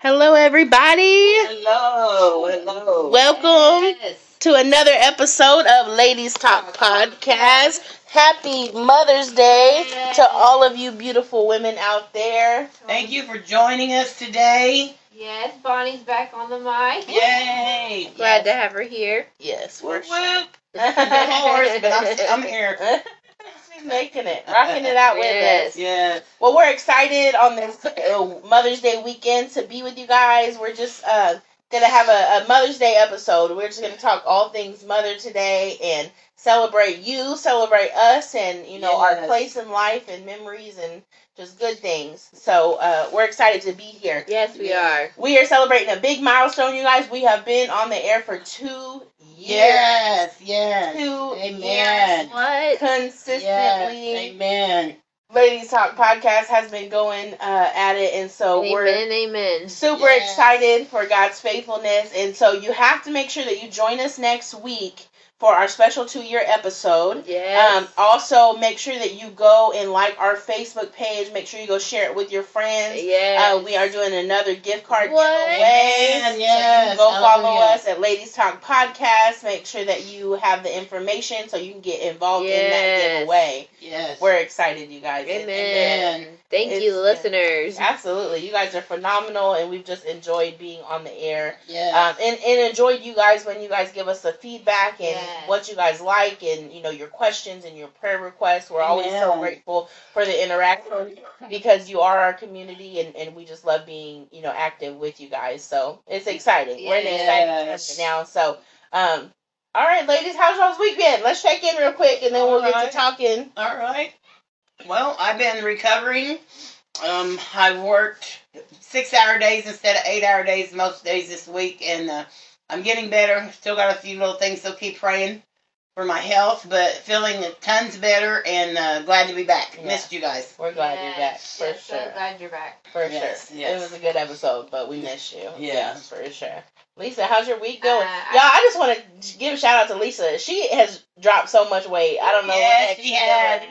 Hello, everybody. Hello, hello. Welcome Yes. to another episode of Ladies Talk Podcast. Happy Mother's Day to all of you beautiful women out there. Thank you for joining us today. Yes, Bonnie's back on the mic. Yay! Glad to have her here. Yes, for Whoop, sure. whoop. I'm but I'm, I'm here. She's making it, rocking it out with Yes. us. Yes. Well, we're excited on this uh, Mother's Day weekend to be with you guys. We're just uh, gonna have a, a Mother's Day episode. We're just gonna talk all things mother today and celebrate you, celebrate us, and you know our place in life and memories and just good things. So uh, we're excited to be here. Yes, we are. We are celebrating a big milestone, you guys. We have been on the air for two years. Yes, yes. Two Amen. years What? consistently. Yes, amen. Ladies Talk podcast has been going uh, at it, and so we're Amen, amen. super Yes. excited for God's faithfulness. And so you have to make sure that you join us next week for our special two year episode. Yes. Um, also, make sure that you go and like our Facebook page. Make sure you go share it with your friends. yes. Uh, we are doing another gift card What? giveaway. Amen, So yes, you can go follow us at Ladies Talk Podcast. Make sure that you have the information so you can get involved in that giveaway. Yes. We're excited, you guys. Amen. Amen. Thank It's- you, listeners. Absolutely. You guys are phenomenal, and we've just enjoyed being on the air. Yes. Um, and, and enjoyed you guys when you guys give us the feedback and Yes. what you guys like and, you know, your questions and your prayer requests. We're always so grateful for the interaction because you are our community, and, and we just love being, you know, active with you guys. So it's exciting. We're in an exciting now. So, um, all right, ladies, how's y'all's week been? Let's check in real quick, and then we'll get to talking. All right. Well, I've been recovering. Um, I've worked six hour days instead of eight hour days most days this week, and uh, I'm getting better. Still got a few little things, so keep praying for my health, but feeling tons better and uh, glad to be back. Yeah. Missed you guys. We're glad you're back, for Yes, sure. So glad you're back. For Yes, sure. yes. It was a good episode, but we miss you. Yeah. For sure. Lisa, how's your week going? Uh, Y'all, I just want to give a shout out to Lisa. She has dropped so much weight. I don't know what Yes, heck she she's has.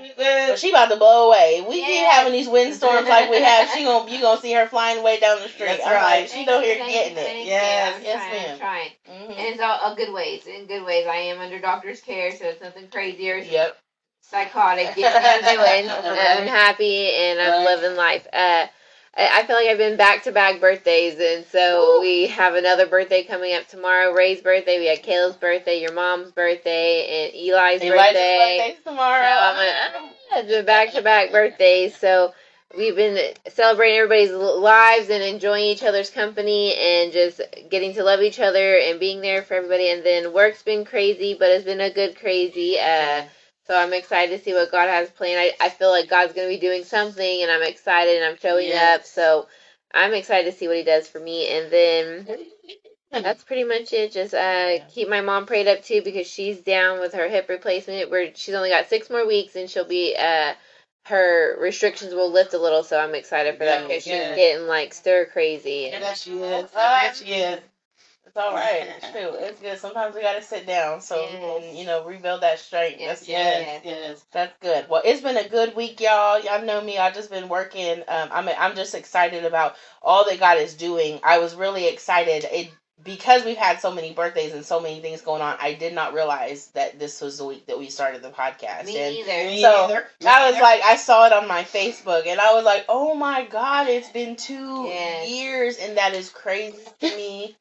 But she about to blow away. We keep having these windstorms like we have. She gonna you gonna see her flying way down the street. That's I'm right. like, she don't here getting it. Yes. Yes, trying, ma'am. Trying. hmm And it's all, all good ways. In good ways. I am under doctor's care, so it's nothing crazy or Yep. psychotic. I'm doing. I'm happy and I'm Right. living life. Uh, I I feel like I've been back to back birthdays, and so Woo. we have another birthday coming up tomorrow. Ray's birthday, we had Caleb's birthday, your mom's birthday, and Eli's Elijah's birthday. birthday's So tomorrow. I'm a, back to back birthdays. So we've been celebrating everybody's lives and enjoying each other's company and just getting to love each other and being there for everybody. And then work's been crazy, but it's been a good crazy. Uh, so I'm excited to see what God has planned. I, I feel like God's going to be doing something, and I'm excited and I'm showing Yes. up. So I'm excited to see what He does for me. And then that's pretty much it. Just uh, keep my mom prayed up too because she's down with her hip replacement. Where she's only got six more weeks, and she'll be uh, her restrictions will lift a little. So I'm excited for that Good, because she's getting like stir crazy. Yeah, she is. That she is. It's all right. Shoot, it's good. Sometimes we gotta sit down so we can, you know, rebuild that strength. Yes, That's Yes, yes. That's good. Well, it's been a good week, y'all. Y'all know me. I've just been working. Um, I'm I'm just excited about all that God is doing. I was really excited. It because we've had so many birthdays and so many things going on. I did not realize that this was the week that we started the podcast. Me and either. Me So, neither. Me I was neither. like, I saw it on my Facebook, and I was like, oh my God, it's been two Yes. years, and that is crazy to me.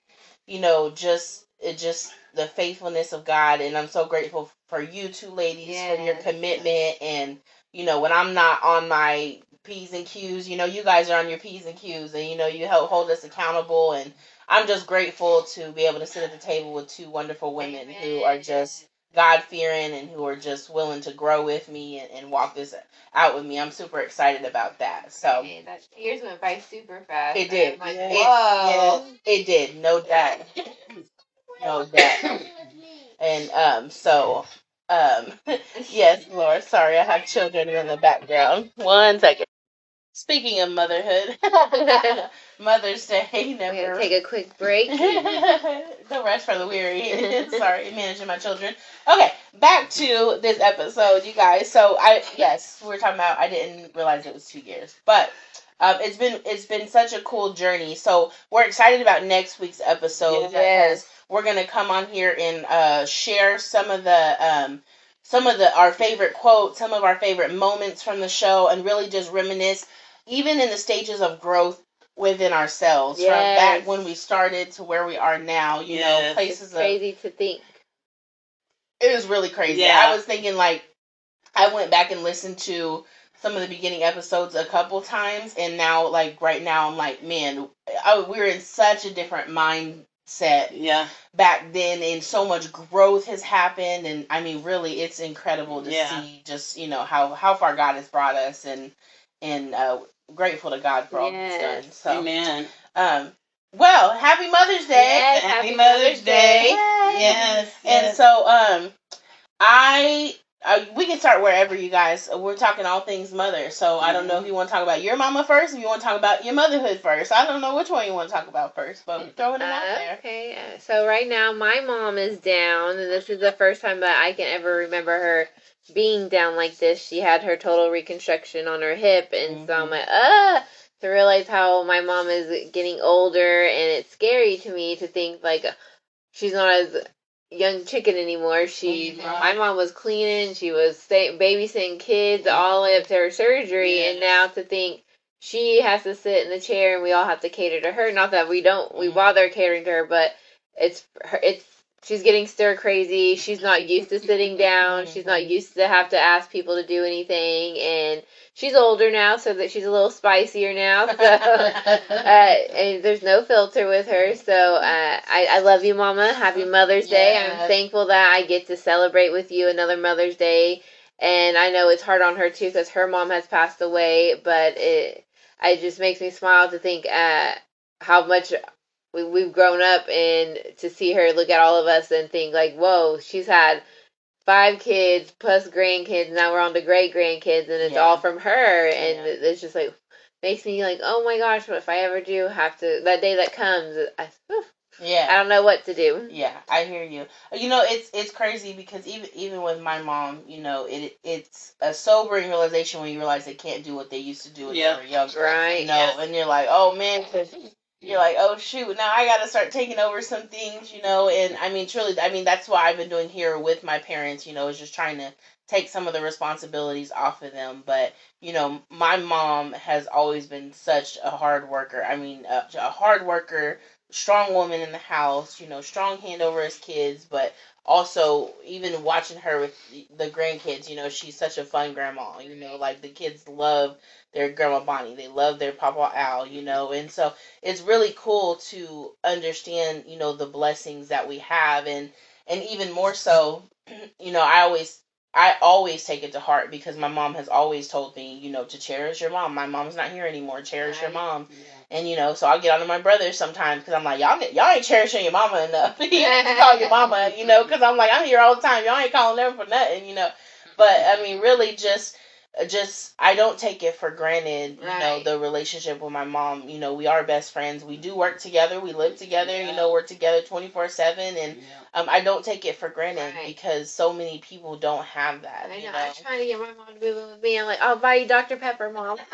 You know, just it just the faithfulness of God, and I'm so grateful for you two ladies for your commitment, and you know, when I'm not on my p's and q's, you know, you guys are on your p's and q's, and you know, you help hold us accountable, and I'm just grateful to be able to sit at the table with two wonderful women who are just God fearing and who are just willing to grow with me and, and walk this out with me. I'm super excited about that. So Okay, that years went by super fast. It did. Like, Yeah. whoa. it did, no doubt. No doubt. And um so um yes, Laura, sorry, I have children in the background. One second. Speaking of motherhood, Mother's Day We're never gonna take a quick break. no rest for the weary. Sorry, managing my children. Okay, back to this episode, you guys. So I yes, we're talking about. I didn't realize it was two years, but um, it's been it's been such a cool journey. So we're excited about next week's episode. Yes. because We're gonna come on here and uh, share some of the um, some of the our favorite quotes, some of our favorite moments from the show, and really just reminisce, even in the stages of growth within ourselves, from back when we started to where we are now. You know, places It's of crazy to think. it was really crazy. Yeah. I was thinking like I went back and listened to some of the beginning episodes a couple times, and now like right now I'm like, man, I, we're in such a different mindset Yeah. back then, and so much growth has happened, and I mean, really, it's incredible to Yeah. see just you know how how far God has brought us, and and uh, grateful to God for all Yes. He's done. So, Amen. um, well, happy Mother's Day. Yes, Happy Mother's Day. Yay. Yes. And so, um, I, uh, we can start wherever you guys. We're talking all things mother. So I don't know if you want to talk about your mama first, if you want to talk about your motherhood first. I don't know which one you want to talk about first, but throwing it out Uh, there. okay, so right now my mom is down, and this is the first time that I can ever remember her being down like this. She had her total reconstruction on her hip, and so I'm Mhm. like, ah, to realize how my mom is getting older, and it's scary to me to think like she's not as young chicken anymore. She, my mom was cleaning, she was stay, babysitting kids all the way up to her surgery, and now to think she has to sit in the chair and we all have to cater to her. Not that we don't, we Mhm. bother catering to her, but it's her, it's she's getting stir crazy. She's not used to sitting down. She's not Mhm. used to have to ask people to do anything, and she's older now, so that she's a little spicier now. So. Uh, and there's no filter with her, so uh, I, I love you, Mama. Happy Mother's Day. Yes. I'm thankful that I get to celebrate with you another Mother's Day, and I know it's hard on her too because her mom has passed away, but it it just makes me smile to think uh, how much we, we've grown up and to see her look at all of us and think like, whoa, she's had five kids plus grandkids. Now we're on to great grandkids, and it's Yeah. all from her, and Yeah. it's just like makes me like, oh my gosh, what if I ever do have to that day that comes? I, whew, yeah. I don't know what to do. Yeah, I hear you. You know, it's it's crazy because even even with my mom, you know, it it's a sobering realization when you realize they can't do what they used to do when Yeah. they were younger. Right. You know, Yes. and you're like, oh man, 'cause you're like, oh shoot, now I got to start taking over some things, you know. And I mean, truly, I mean, that's what I've been doing here with my parents. You know, is just trying to take some of the responsibilities off of them. But you know, my mom has always been such a hard worker. I mean, a, a hard worker, strong woman in the house. You know, strong hand over his kids, but also even watching her with the grandkids. You know, she's such a fun grandma. You know, like the kids love their grandma Bonnie. They love their Papa Al, you know, and so it's really cool to understand, you know, the blessings that we have and and even more so, you know, I always I always take it to heart because my mom has always told me, you know, to cherish your mom. My mom's not here anymore. Cherish your mom. And you know, so I'll get on to my brothers sometimes because I'm like, y'all, y'all ain't cherishing your mama enough. you need to call your mama, you know, because I'm like, I'm here all the time. Y'all ain't calling them for nothing, you know. But I mean, really, just, just I don't take it for granted. You know, the relationship with my mom. You know, we are best friends. We do work together. We live together. You know, we're together twenty four seven, and Yeah. um, I don't take it for granted Right. because so many people don't have that. I know. know. I'm trying to get my mom to move in with me. I'm like, I'll buy you Dr. Pepper, mom.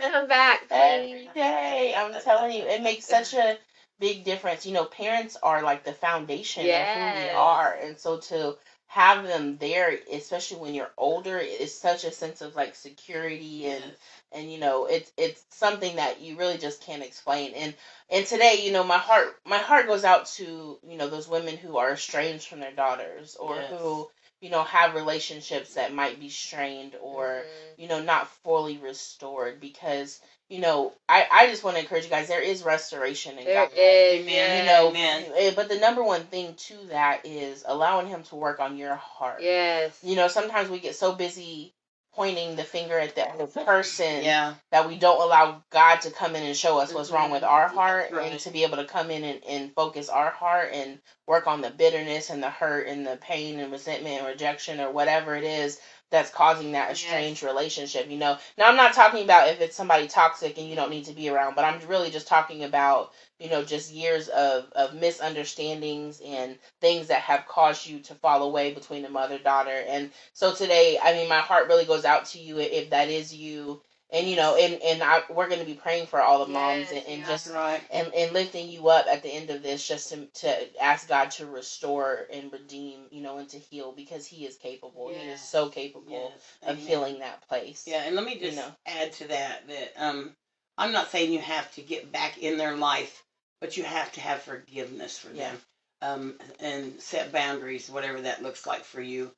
Come back, Every please. day, I'm telling you, it makes such a big difference. You know, parents are like the foundation of who we are, and so to have them there, especially when you're older, is such a sense of like security and Yes. and you know it's it's something that you really just can't explain and and today you know my heart my heart goes out to you know those women who are estranged from their daughters or Yes. who you know have relationships that might be strained or Mhm. you know not fully restored because you know i i just want to encourage you guys there is restoration in There god is. Amen. you know Amen. eh, but the number one thing to that is allowing him to work on your heart Yes. you know sometimes we get so busy pointing the finger at the other person Yeah. that we don't allow God to come in and show us what's wrong with our heart Right. and to be able to come in and, and focus our heart and work on the bitterness and the hurt and the pain and resentment and rejection or whatever it is that's causing that Yes. estranged relationship, you know. Now I'm not talking about if it's somebody toxic and you don't need to be around, but I'm really just talking about, you know, just years of, of misunderstandings and things that have caused you to fall away between the mother daughter. And so today, I mean, my heart really goes out to you if that is you and you know and and I, we're going to be praying for all the moms Yes, and, and yeah. just right. and, and lifting you up at the end of this just to, to ask god to restore and redeem you know and to heal because he is capable he is so capable Yes. of Amen. healing that place Yeah, and let me you just know. add to that that um, I'm not saying you have to get back in their life, but you have to have forgiveness for Yeah. them um, and set boundaries, whatever that looks like for you,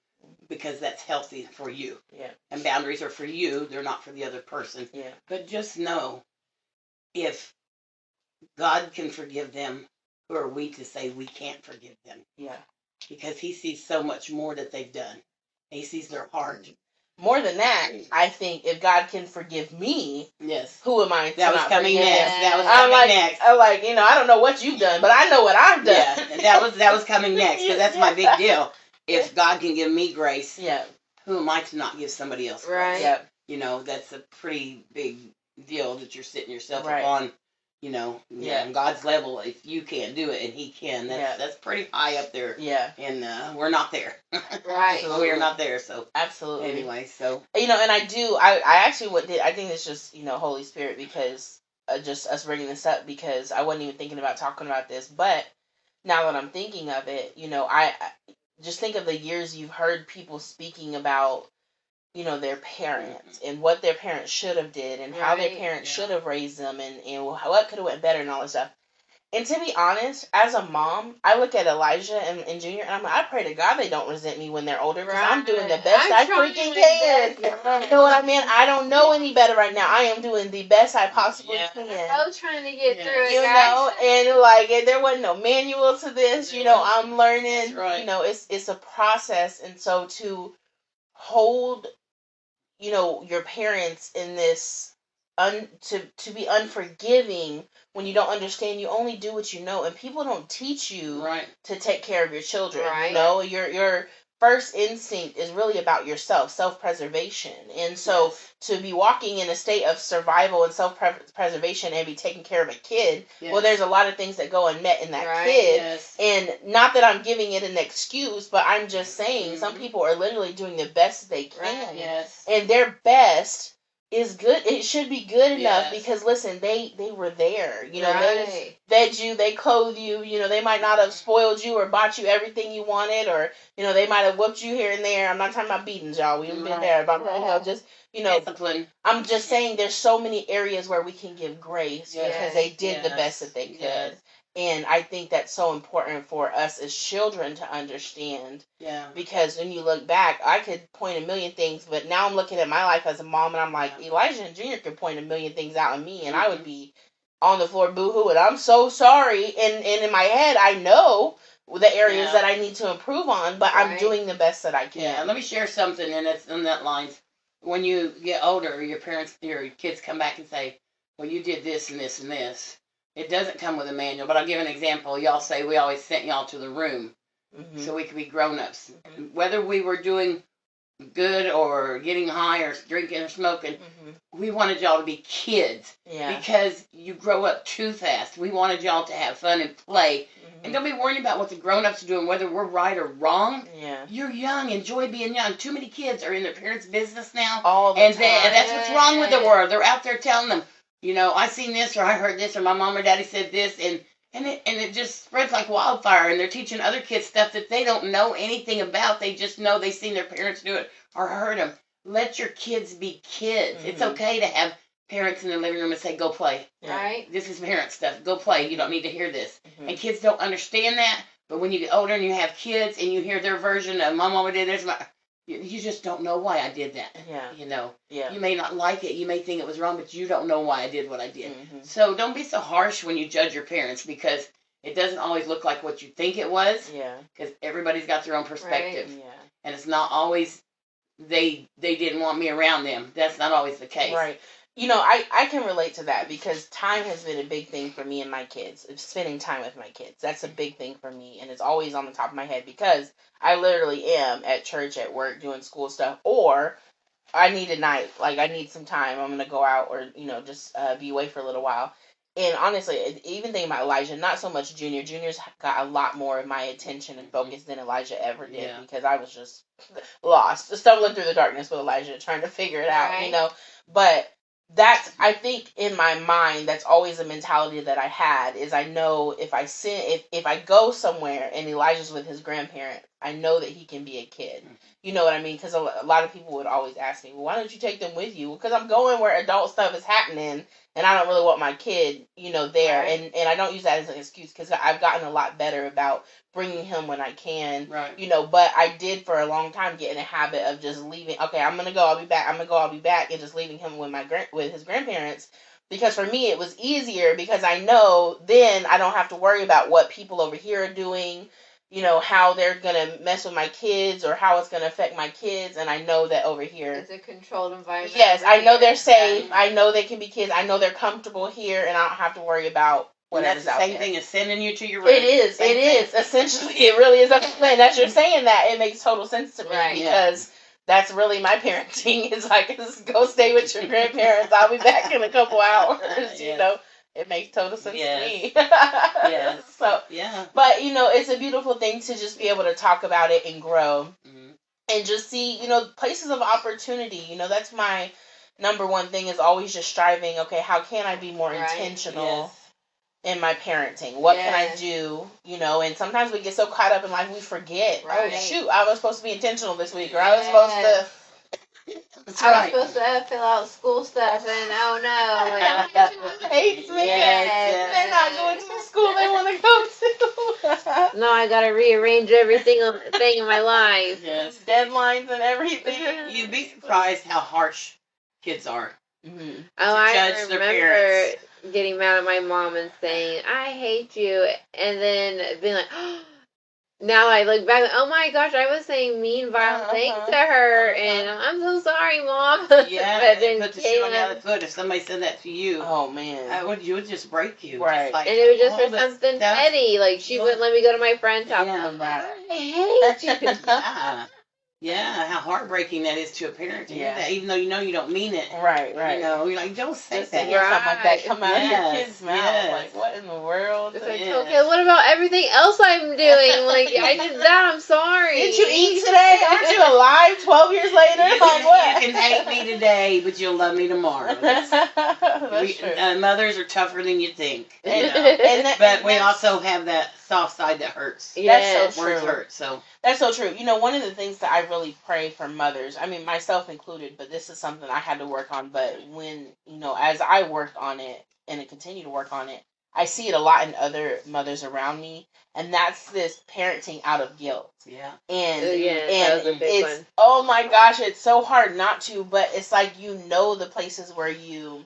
because that's healthy for you. yeah And boundaries are for you; they're not for the other person. yeah But just know, if God can forgive them, who are we to say we can't forgive them? yeah Because He sees so much more that they've done. He sees their heart. more than that i think if god can forgive me Yes. who am i to That was coming forgive next. That was I'm coming like, next. I'm like, you know, I don't know what you've done, but I know what I've done. Yeah, and that was that was coming next because that's my big deal. If God can give me grace, yeah, who am I to not give somebody else grace? Right. yeah, You know, that's a pretty big deal that you're setting yourself Right. up on. You know, Yeah. yeah, on God's level. If you can't do it and He can, that's Yeah. that's pretty high up there. yeah, And uh, we're not there. Right. we are not there. So absolutely. anyway, so you know, and I do. I I actually what did I think it's just you know Holy Spirit because uh, just us bringing this up because I wasn't even thinking about talking about this, but now that I'm thinking of it, you know, I, I just think of the years you've heard people speaking about you know their parents and what their parents should have did and how their parents yeah. should have raised them and and what could have went better and all this stuff. And to be honest, as a mom, I look at Elijah and, and Junior, and I'm like, I pray to God they don't resent me when they're older because I'm doing the best I I'm freaking can. best. You know what I mean? I don't know any better right now. I am doing the best I possibly Yeah. can. I'm trying to get Yeah. through it, You guys. know, and like and there wasn't no manual to this. You know, I'm learning. Right. You know, it's it's a process, and so to hold, you know, your parents in this un to to be unforgiving when you don't understand. You only do what you know, and people don't teach you right. to take care of your children. Right. You know, your your first instinct is really about yourself, self preservation, and so Yes. to be walking in a state of survival and self preservation and be taking care of a kid, Yes. well, there's a lot of things that go unmet in that Right. kid. yes. And not that I'm giving it an excuse, but I'm just saying some Mhm. people are literally doing the best they can. Right. yes. And their best is good. It should be good enough Yes. because listen, they they were there. You know, they fed you, they clothed you, you know, they might not have spoiled you or bought you everything you wanted or, you know, they might have whooped you here and there. I'm not talking about beatings, y'all. We haven't been Right. there. But, you know, just, you know, Discipline. I'm just saying there's so many areas where we can give grace Yes. because they did the best that they could. And I think that's so important for us as children to understand Yeah. because when you look back, I could point a million things, but now I'm looking at my life as a mom and I'm like, Yeah. Elijah and Junior could point a million things out in me and I would Mhm. be on the floor boo and I'm so sorry. And, and in my head, I know the areas Yeah. that I need to improve on, but I'm doing the best that I can. Yeah, let me share something, and it's in that lines. When you get older, your parents, your kids come back and say, "Well, you did this and this and this." It doesn't come with a manual, but I'll give an example. Y'all say we always sent y'all to the room Mhm. so we could be grown-ups. Mhm. Whether we were doing good or getting high or drinking or smoking, Mhm. we wanted y'all to be kids Yeah. because you grow up too fast. We wanted y'all to have fun and play, Mhm. and don't be worrying about what the grown-ups are doing, whether we're right or wrong. yeah. You're young. Enjoy being young. Too many kids are in their parents' business now, All the and, time. they, and that's what's wrong with the world. They're out there telling them, you know, I seen this or I heard this or my mom or daddy said this, and and it and it just spreads like wildfire. And they're teaching other kids stuff that they don't know anything about. They just know they seen their parents do it or heard them. Let your kids be kids. It's Mhm. okay to have parents in the living room and say, "Go play. Yeah. Right. This is parent stuff. Go play. You don't need to hear this." Mhm. And kids don't understand that. But when you get older and you have kids and you hear their version of my mama did this, my, you, just don't know why I did that. Yeah. You know, Yeah. you may not like it, you may think it was wrong, but you don't know why I did what I did. Mhm. So don't be so harsh when you judge your parents because it doesn't always look like what you think it was Yeah. because everybody's got their own perspective, Right? Yeah. and it's not always they they didn't want me around them. That's not always the case. Right. You know, I, I can relate to that because time has been a big thing for me and my kids. Spending time with my kids. That's a big thing for me and it's always on the top of my head because I literally am at church, at work, doing school stuff, or I need a night. Like I need some time. I'm gonna go out or, you know, just uh, be away for a little while. And honestly, even thinking about Elijah, not so much Junior. Junior's got a lot more of my attention and focus than Elijah ever did Yeah. because I was just lost, stumbling through the darkness with Elijah, trying to figure it out, you know. But that's I think in my mind that's always a mentality that I had is I know if I send if if I go somewhere and Elijah's with his grandparent, I know that he can be a kid. You know what I mean? Because a, lot of people would always ask me, well, why don't you take them with you? Because I'm going where adult stuff is happening, and I don't really want my kid, you know, there. Right. And and I don't use that as an excuse because I've gotten a lot better about bringing him when I can Right. you know but i did for a long time get in a habit of just leaving okay i'm gonna go i'll be back i'm gonna go i'll be back and just leaving him with my grand with his grandparents because for me it was easier because i know then i don't have to worry about what people over here are doing you know how they're gonna mess with my kids or how it's gonna affect my kids and i know that over here It's a controlled environment. yes i know they're safe Yeah. i know they can be kids i know they're comfortable here and i don't have to worry about And that's whatever's the same there. thing as sending you to your room. It is. Same It thing. is. Essentially, it really is. That's the thing. As you're saying that, it makes total sense to me Right. Yeah. because that's really my parenting. Is like, just go stay with your grandparents. I'll be back in a couple hours. You know, it makes total sense Yes. to me. Yes. So, Yeah. but you know, it's a beautiful thing to just be able to talk about it and grow Mhm. and just see, you know, places of opportunity. You know, that's my number one thing is always just striving. Okay, how can I be more Right. intentional? Yes. in my parenting. What can I do? You know, and sometimes we get so caught up in life we forget. Right. Oh shoot, I was supposed to be intentional this week, or I was supposed Yes. That's I was supposed to uh, fill out school stuff, and oh no. to. Hates me. Yes. They're not going to the school they want to go to. No, I gotta rearrange every single thing in my life. Yes. Deadlines and everything. You'd be surprised how harsh kids are. Mm-hmm. Oh, to I judge their remember parents. getting mad at my mom and saying, I hate you. And then being like, now I look back, oh my gosh, I was saying mean, vile Uh-huh. things to her. Uh-huh. And I'm so sorry, mom. Yeah. but then put the shoe on the other foot. If somebody said that to you, Oh man. I would you would just break you. Right. Just like, and it was just all for something petty. Like, she wouldn't let me go to my friend's house. Yeah. I hate you. Yeah. Yeah, how heartbreaking that is to a parent to hear Yeah. that, even though you know you don't mean it. Right, right. You know, you're like, don't say Just to that. hear something like that come out of your Yes, kid's mouth. yes. Like, what in the world? It's like, Yeah. okay, what about everything else I'm doing? Like, I did that, I'm sorry. Did you eat today? Aren't you alive 12 years later? You, Like, what? you can hate me today, but you'll love me tomorrow. That's- That's we- true. uh, mothers are tougher than you think. You know? and that- but and we also have that soft side that hurts. Yeah, that's so Words True. hurt. So That's so true. You know, one of the things that I really pray for mothers, I mean, myself included, but this is something I had to work on. But when, you know, as I worked on it and I continue to work on it, I see it a lot in other mothers around me. And that's this parenting out of guilt. yeah. And, Uh, yeah, and was a big it's, one. oh my gosh, it's so hard not to, but it's like you know the places where you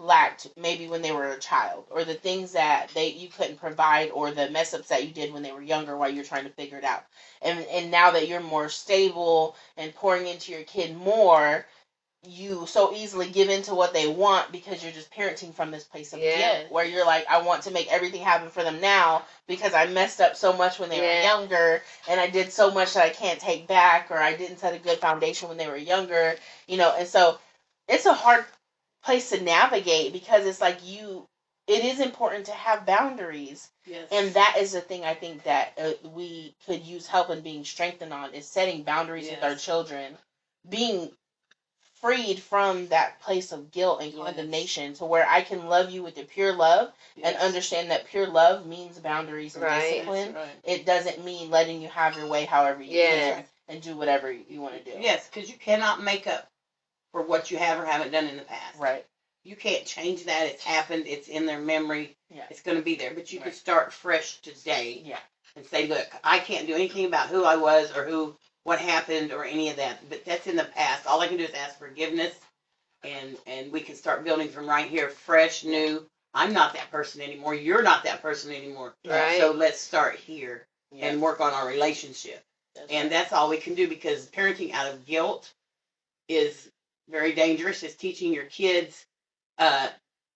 lacked maybe when they were a child or the things that they you couldn't provide or the mess ups that you did when they were younger while you're trying to figure it out and and now that you're more stable and pouring into your kid more you so easily give into what they want because you're just parenting from this place of Yes. guilt where you're like I want to make everything happen for them now because I messed up so much when they Yeah. were younger and I did so much that I can't take back or I didn't set a good foundation when they were younger you know and so it's a hard place to navigate because it's like you it is important to have boundaries Yes. and that is the thing I think that uh, we could use help in being strengthened on is setting boundaries with our children, being freed from that place of guilt and Yes. condemnation to where I can love you with the pure love and understand that pure love means boundaries and Right. discipline. Right. It doesn't mean letting you have your way however you Yes. can and do whatever you want to do. Yes, because you cannot make up for what you have or haven't done in the past. Right. You can't change that. It's happened. It's in their memory. Yeah. It's going to be there. But you Right. can start fresh today Yeah. and say, look, I can't do anything about who I was or who, what happened or any of that. But that's in the past. All I can do is ask forgiveness, and and we can start building from right here, fresh, new. I'm not that person anymore. You're not that person anymore. Right. So let's start here Yeah. and work on our relationship. That's And right. that's all we can do because parenting out of guilt is very dangerous. It's teaching your kids uh,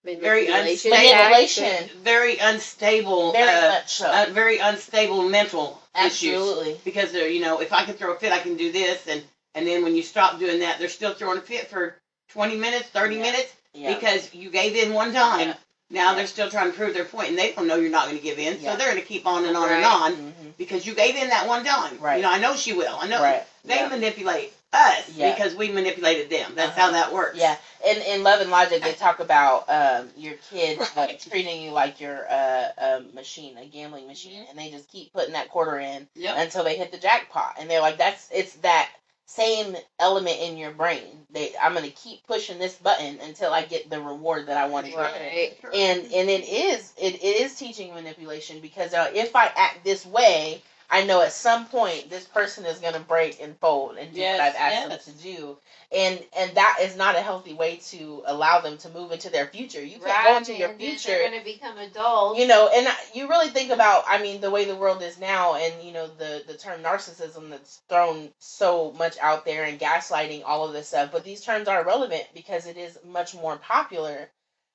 very Manipulation. Manipulation. very unstable, very uh, much so. uh, very unstable mental issues. Absolutely. Because they're, you know, if I can throw a fit, I can do this, and and then when you stop doing that, they're still throwing a fit for twenty minutes, thirty Yeah. minutes Yeah. because you gave in one time. Yeah. Now Yeah. they're still trying to prove their point, and they don't know you're not going to give in, Yeah. so they're going to keep on and on and Right. on Mhm. because you gave in that one time. Right. You know, I know she will. I know Right. they Yeah. manipulate us Yeah. because we manipulated them. That's Uh-huh. how that works. Yeah, in in Love and Logic, they talk about um, your kid uh, treating you like you're uh, a machine, a gambling machine, and they just keep putting that quarter in Yep. until they hit the jackpot, and they're like, "That's it's that same element in your brain. They, I'm gonna keep pushing this button until I get the reward that I want to get." Right. And and it is it, it is teaching manipulation because uh, if I act this way, I know at some point this person is gonna break and fold and do Yes, what I've asked yes. them to do, and and that is not a healthy way to allow them to move into their future. You can't go into your and future They're going to become adults. you know and you really think about i mean the way the world is now and you know the the term narcissism that's thrown so much out there and gaslighting all of this stuff but these terms are relevant because it is much more popular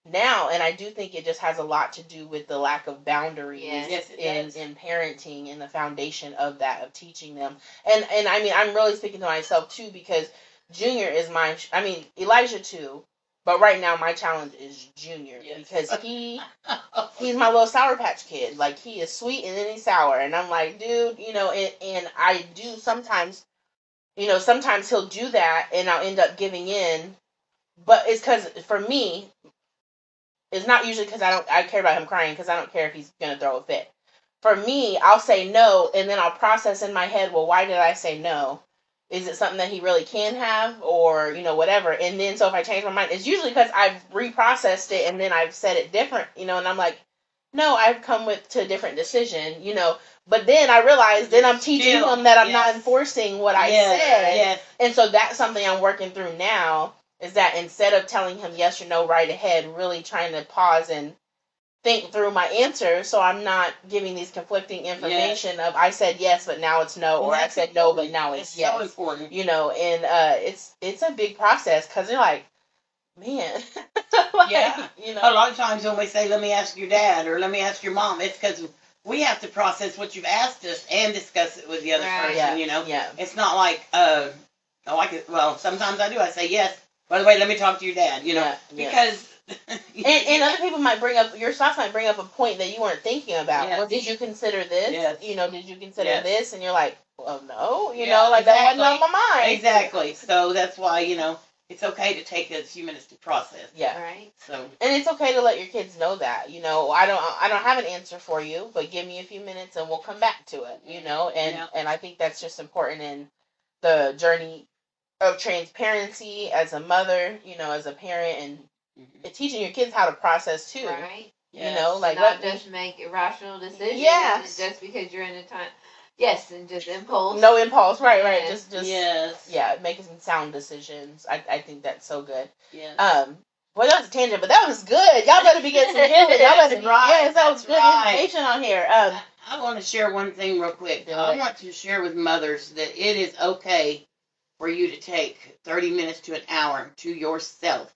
now and i do think it just has a lot to do with the lack of boundaries Yes. Yes, in in parenting and the foundation of that of teaching them and and i mean i'm really speaking to myself too because junior is my i mean elijah too but right now my challenge is junior Yes. because he he's my little sour patch kid. Like he is sweet and then he's sour, and I'm like, dude, you know, and, and I do sometimes, you know, sometimes he'll do that, and I'll end up giving in, but it's because for me, it's not usually because I don't I care about him crying because I don't care if he's gonna throw a fit. For me, I'll say no, and then I'll process in my head, well, why did I say no? Is it something that he really can have, or you know, whatever? And then so if I change my mind, it's usually because I've reprocessed it and then I've said it different, you know, and I'm like, no, I've come with to a different decision, you know. But then I realize then I'm teaching Still, him that I'm not enforcing what I yes, said, Yes. and so that's something I'm working through now. Is that instead of telling him yes or no right ahead, really trying to pause and think through my answer, so I'm not giving these conflicting information of I said yes but now it's no, or I That's said no but now It's it's yes so important. you know and uh it's it's a big process because you're like man like, Yeah. you know A lot of times when we say, "Let me ask your dad" or "Let me ask your mom," it's because we have to process what you've asked us and discuss it with the other Right. person. yeah You know, yeah it's not like, uh, oh, I could. Well, sometimes I do. I say yes. By the way, let me talk to your dad. You know, yeah, yeah. because and, and other people might bring up your spouse might bring up a point that you weren't thinking about. Yes. Well, did you consider this? Yes. You know, did you consider Yes. this? And you're like, well, no. You Yeah, know, like that wasn't on my mind. exactly. So that's why you know it's okay to take a few minutes to process. Yeah. Right. So And it's okay to let your kids know that. You know, I don't I don't have an answer for you, but give me a few minutes and we'll come back to it. You know, and Yeah. and I think that's just important in the journey of transparency as a mother. You know, as a parent and mhm. teaching your kids how to process too. Right. You know, like not let me- just make irrational decisions. Yes. Just because you're in a time. Yes, and just impulse. no impulse. Right, right. Yes. Just just yes. yeah, making some sound decisions. I, I think that's so good. Yes. Um, well, that was a tangent, but that was good. Y'all better be getting some healing. Y'all better be Right, yes, that was that's good right. information on here. Um, I want to share one thing real quick. Do I want to share with mothers that it is okay for you to take 30 minutes to an hour to yourself.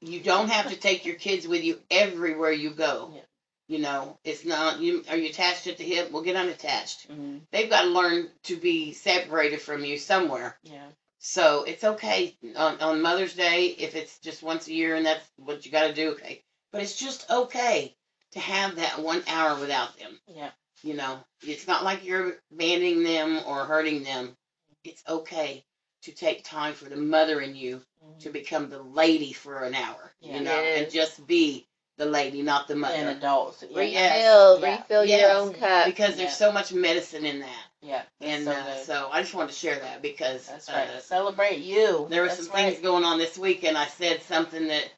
You don't have to take your kids with you everywhere you go. Yeah. You know, it's not you are you attached at the hip? Well get unattached. mhm, They've got to learn to be separated from you somewhere. yeah, So it's okay on, on Mother's Day if it's just once a year and that's what you got to do. Okay, but it's just okay to have that one hour without them. yeah, You know, it's not like you're abandoning them or hurting them. It's okay to take time for the mother in you mhm. to become the lady for an hour. Yeah. You know, and just be the lady, not the mother. and adults. Yeah, Refill, Yes. Yeah. refill your own cup. because there's Yeah. so much medicine in that. yeah, And so uh, so I just wanted to share that because That's uh. Celebrate you. there were That's some right. things going on this week, and I said something that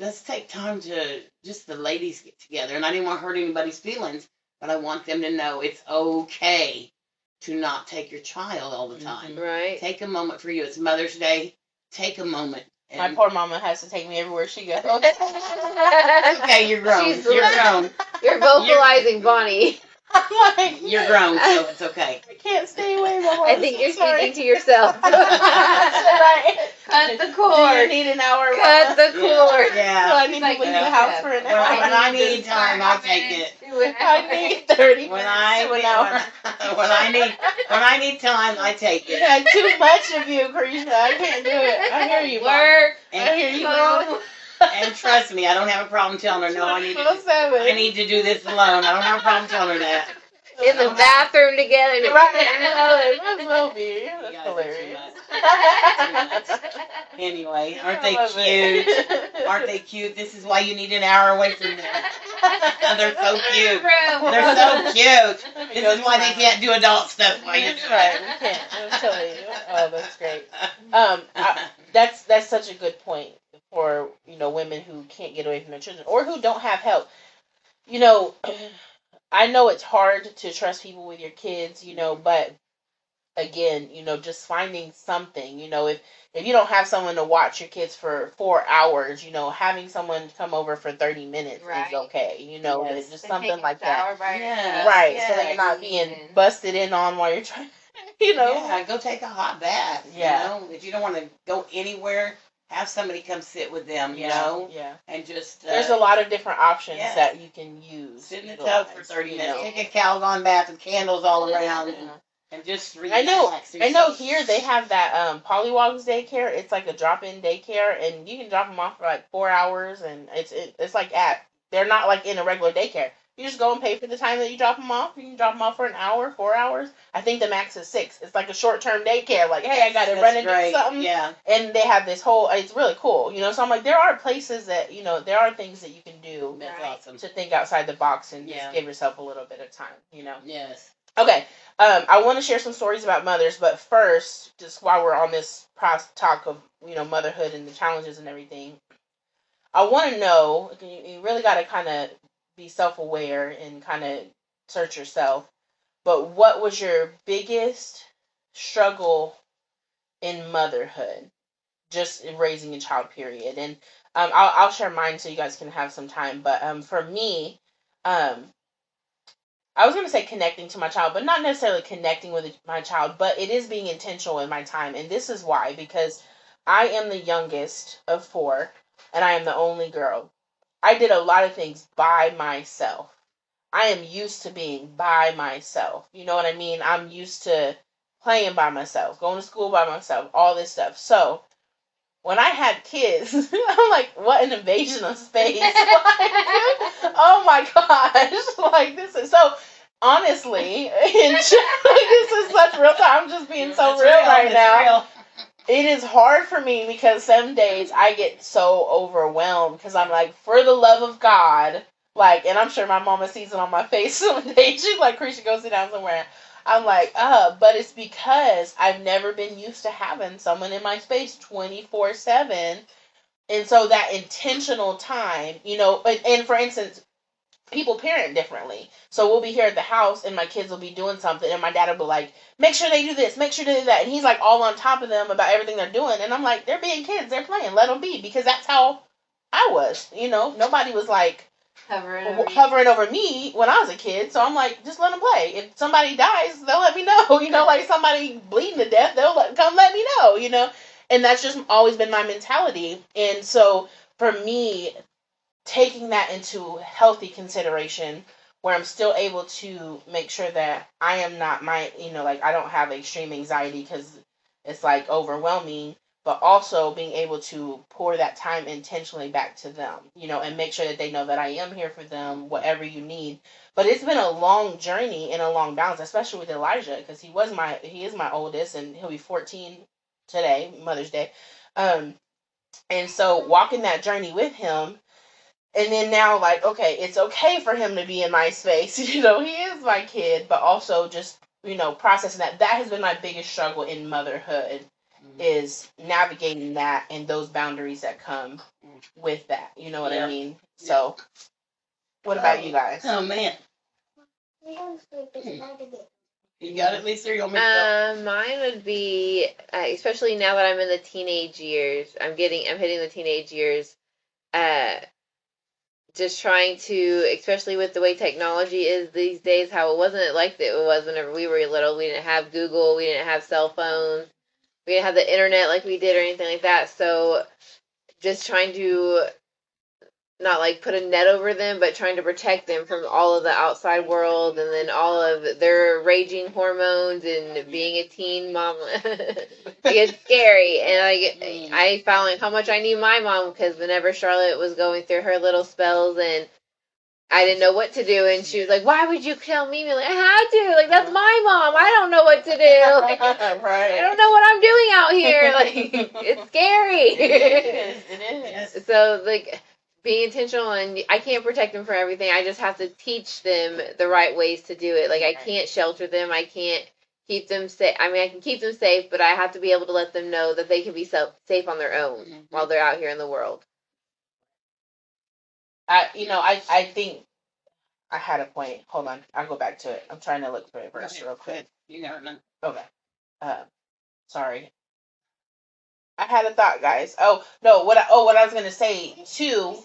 let's take time to just the ladies get together. And I didn't want to hurt anybody's feelings, but I want them to know it's okay to not take your child all the mm-hmm. time. Right. Take a moment for you. It's Mother's Day. Take a moment. My poor mama has to take me everywhere she goes. okay, you're grown. She's you're grown. You're vocalizing, Bonnie. I'm like, You're grown, so it's okay. I can't stay away, mama. I think you're Sorry. speaking to yourself. Should Cut the cord. Do you cord. need an hour? Cut the cord. So Yeah. I need to leave yeah. the house for an hour. when I need need this time, I'll take it. I need thirty When minutes I to an hour. when, when I need when I need time, I take it. had too much of you, Carisha. I can't do it. I hear you. Mom. Work. I hear you. Home. Mom. And trust me, I don't have a problem telling her no. I need to. do- I need to do this alone. I don't have a problem telling her that. in the bathroom together. Right. That's Moby. You That's guys are too hilarious. Anyway, aren't they cute? it. Aren't they cute? This is why you need an hour away from them. They're so cute. They're so cute. Let This is why they can't do adult stuff while you're That's doing right. We can't. I'm telling you. Oh, that's great. Um, I, that's that's such a good point for you know women who can't get away from their children or who don't have help. You know, I know it's hard to trust people with your kids. You know, but again, you know, just finding something. You know, if if you don't have someone to watch your kids for four hours, you know, having someone come over for thirty minutes Right. is okay. You know, Yes. just To something like that. shower Yeah. Right, Yeah, so that you're not being Even. busted in on while you're trying. You know. Yeah, go take a hot bath. Yeah. You know, if you don't want to go anywhere, have somebody come sit with them. You yeah, know, yeah. and just uh, There's a lot of different options yeah. that you can use. sit in the utilize, tub for thirty you minutes. know. Take a Calgon bath with candles all around, and, and just relax. I know. I know here they have that um Polywogs daycare. It's like a drop-in daycare, and you can drop them off for like four hours, and it's it, it's like at they're not like in a regular daycare. You just go and pay for the time that you drop them off. You can drop them off for an hour, four hours. I think the max is six. It's like a short-term daycare. Like, hey, I got to run and great. do something. Yeah. and they have this whole it's really cool you know so i'm like there are places that you know there are things that you can do That's Right. awesome. to think outside the box and Yeah. just give yourself a little bit of time you know Yes. okay um i want to share some stories about mothers but first just while we're on this pros- talk of you know motherhood and the challenges and everything i want to know you, you really got to kind of be self-aware and kind of search yourself. But what was your biggest struggle in motherhood? Just in raising a child period. And um, I'll, I'll share mine so you guys can have some time. But um, for me um, i was going to say connecting to my child but not necessarily connecting with my child but it is being intentional in my time. And this is why because i am the youngest of four and i am the only girl i did a lot of things by myself i am used to being by myself you know what i mean i'm used to playing by myself going to school by myself all this stuff so when I had kids, I'm like, what an invasion of space. Like, oh my gosh. Like this is so honestly, in, this is such real time. I'm just being so It's real, right now. real. It is hard for me because some days I get so overwhelmed because I'm like, for the love of God, like, and I'm sure my mama sees it on my face some days. She's like, Krisha, go sit down somewhere. I'm like, uh, but it's because I've never been used to having someone in my space 24 7. And so that intentional time, you know, and, and for instance, people parent differently. So we'll be here at the house and my kids will be doing something and my dad will be like, make sure they do this, make sure they do that. And he's like all on top of them about everything they're doing. And I'm like, they're being kids, they're playing, let them be because that's how I was, you know, nobody was like, Hovering over hovering over me when I was a kid. So I'm like, just let them play. If somebody dies, they'll let me know. You know, like somebody bleeding to death, they'll let, come let me know. You know, and that's just always been my mentality. And so for me, taking that into healthy consideration, where I'm still able to make sure that I am not my, you know, like I don't have extreme anxiety because it's like overwhelming but also being able to pour that time intentionally back to them, you know, and make sure that they know that I am here for them, whatever you need. But it's been a long journey and a long balance, especially with Elijah, because he was my he is my oldest, and he'll be 14 today, Mother's Day. Um, and so walking that journey with him, and then now like, okay, it's okay for him to be in my space, you know, he is my kid, but also just you know processing that. That has been my biggest struggle in motherhood is navigating that and those boundaries that come with that. You know what Yeah. I mean? So, what about you guys? Oh man, you got it, Lisa. or You want me to go? Um, mine would be, uh, especially now that I'm in the teenage years. I'm getting, I'm hitting the teenage years. Uh, just trying to, especially with the way technology is these days, how it wasn't like it was whenever we were little. We didn't have Google, we didn't have cell phones, we didn't have the internet like we did or anything like that. So, just trying to not like put a net over them, but trying to protect them from all of the outside world and then all of their raging hormones and being a teen mom. it's scary, and I Mm. I found like how much I need my mom because whenever Charlotte was going through her little spells and I didn't know what to do, and she was like, "Why would you kill me?" Like, I had to. Like, that's my mom. I don't know what to do. Like, I don't know what I'm doing out here. Like, it's scary. It is. It is. So like being intentional and I can't protect them for everything. I just have to teach them the right ways to do it. Like I can't shelter them. I can't keep them safe. I mean, I can keep them safe, but I have to be able to let them know that they can be self- safe on their own Mhm. while they're out here in the world. I, you know, I, I think I had a point. Hold on, I'll go back to it. I'm trying to look for it Go first, real quick. You got it. Okay. Uh, sorry. I had a thought, guys. Oh no, what I, oh what I was gonna say too,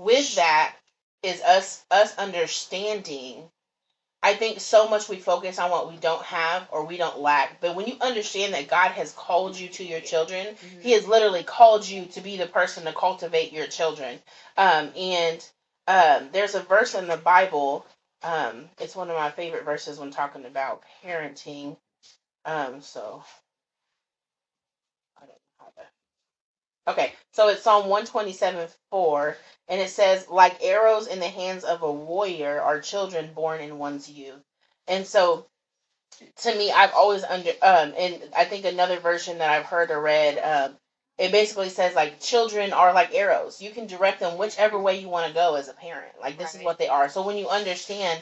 with that is us us understanding. I think so much we focus on what we don't have or we don't lack, but when you understand that God has called you to your children, He has literally called you to be the person to cultivate your children. Um, and um, there's a verse in the Bible. Um, it's one of my favorite verses when talking about parenting. Um, so I don't know how to. Okay, so it's Psalm 127 4, and it says, Like arrows in the hands of a warrior are children born in one's youth. And so to me, I've always under, um, and I think another version that I've heard or read, um, it basically says like children are like arrows. You can direct them whichever way you want to go as a parent. Like this is Right. what they are. So when you understand,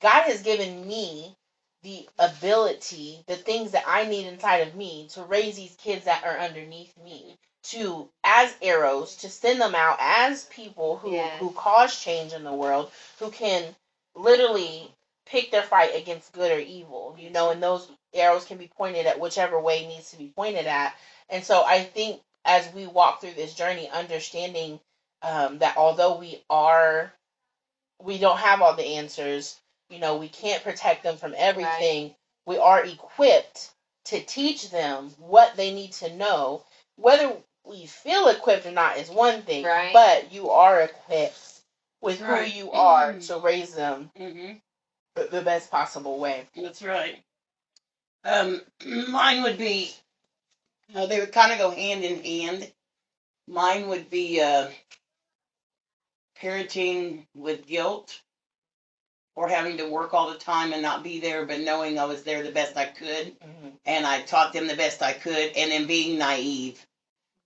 God has given me the ability, the things that I need inside of me to raise these kids that are underneath me to as arrows to send them out as people who Yes. who cause change in the world who can literally pick their fight against good or evil you know and those arrows can be pointed at whichever way needs to be pointed at and so i think as we walk through this journey understanding um, that although we are we don't have all the answers you know we can't protect them from everything we are equipped to teach them what they need to know whether we feel equipped or not is one thing Right. but you are equipped with Right. who you are to raise them Mm-hmm. the, the best possible way That's right. Um, mine would be, uh, they would kind of go hand in hand. Mine would be uh, parenting with guilt or having to work all the time and not be there, but knowing I was there the best I could. Mhm. And I taught them the best I could, and then being naive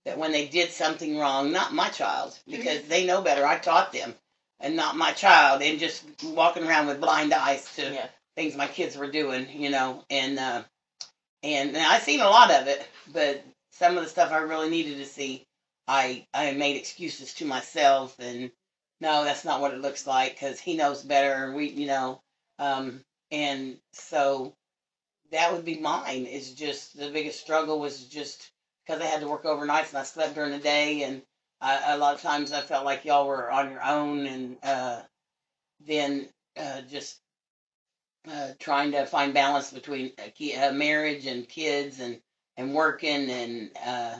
that when they did something wrong, not my child, because they know better, I taught them, and not my child, and just walking around with blind eyes to yeah things my kids were doing, you know, and uh, and, and I seen a lot of it, but some of the stuff I really needed to see, I I made excuses to myself, and no, that's not what it looks like because he knows better. We, you know, um, and so that would be mine. Is just the biggest struggle was just because I had to work overnights and I slept during the day, and I, a lot of times I felt like y'all were on your own, and uh, then uh, just uh, trying to find balance between uh, ki- uh, marriage and kids and and working and uh,